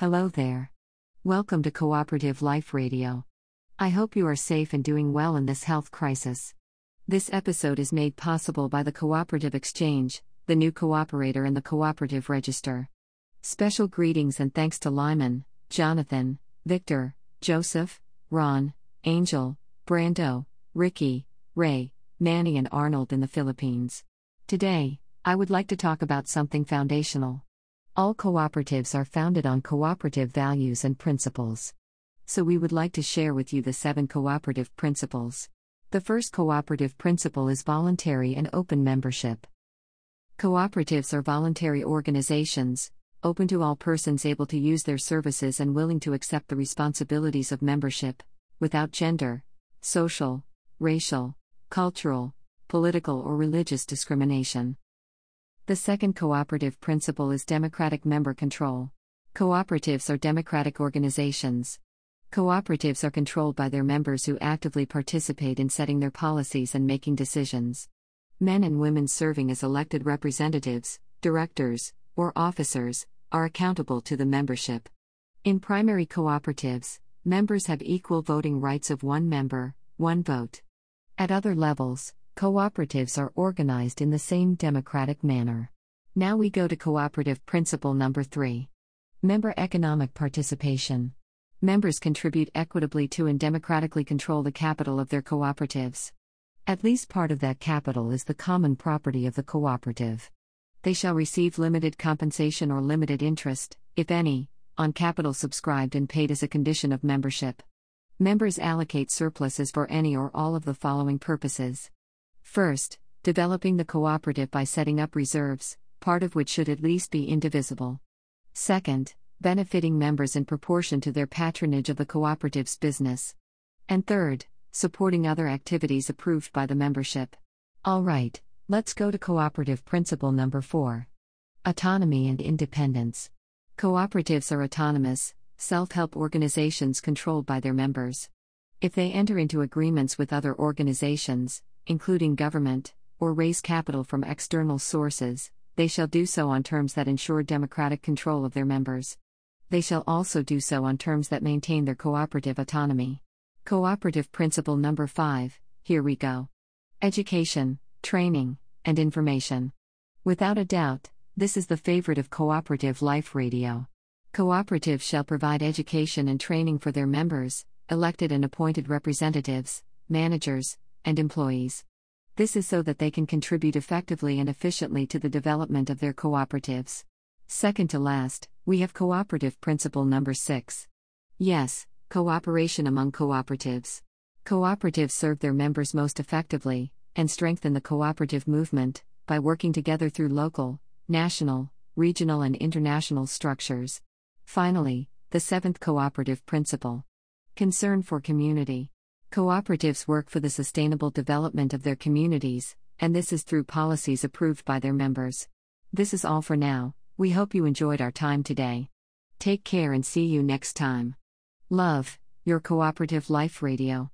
Hello there. Welcome to Cooperative Life Radio. I hope you are safe and doing well in this health crisis. This episode is made possible by the Cooperative Exchange, the new cooperator, and the Cooperative Register. Special greetings and thanks to Lyman, Jonathan, Victor, Joseph, Ron, Angel, Brando, Ricky, Ray, Manny, and Arnold in the Philippines. Today, I would like to talk about something foundational. All cooperatives are founded on cooperative values and principles. So, we would like to share with you the seven cooperative principles. The first cooperative principle is voluntary and open membership. Cooperatives are voluntary organizations, open to all persons able to use their services and willing to accept the responsibilities of membership, without gender, social, racial, cultural, political, or religious discrimination. The second cooperative principle is democratic member control. Cooperatives are democratic organizations. Cooperatives are controlled by their members who actively participate in setting their policies and making decisions. Men and women serving as elected representatives, directors, or officers are accountable to the membership. In primary cooperatives, members have equal voting rights of one member, one vote. At other levels, Cooperatives are organized in the same democratic manner. Now we go to cooperative principle number 3. Member economic participation. Members contribute equitably to and democratically control the capital of their cooperatives. At least part of that capital is the common property of the cooperative. They shall receive limited compensation or limited interest, if any, on capital subscribed and paid as a condition of membership. Members allocate surpluses for any or all of the following purposes First, developing the cooperative by setting up reserves, part of which should at least be indivisible. Second, benefiting members in proportion to their patronage of the cooperative's business. And third, supporting other activities approved by the membership. All right, let's go to cooperative principle number 4. Autonomy and independence. Cooperatives are autonomous, self help organizations controlled by their members. If they enter into agreements with other organizations, including government, or raise capital from external sources, they shall do so on terms that ensure democratic control of their members. They shall also do so on terms that maintain their cooperative autonomy. Cooperative Principle Number 5 Here we go. Education, training, and information. Without a doubt, this is the favorite of Cooperative Life Radio. Cooperatives shall provide education and training for their members, elected and appointed representatives, managers, and employees. This is so that they can contribute effectively and efficiently to the development of their cooperatives. Second to last, we have cooperative principle number 6. Yes, cooperation among cooperatives. Cooperatives serve their members most effectively and strengthen the cooperative movement by working together through local, national, regional, and international structures. Finally, the seventh cooperative principle concern for community. Cooperatives work for the sustainable development of their communities, and this is through policies approved by their members. This is all for now, we hope you enjoyed our time today. Take care and see you next time. Love, your Cooperative Life Radio.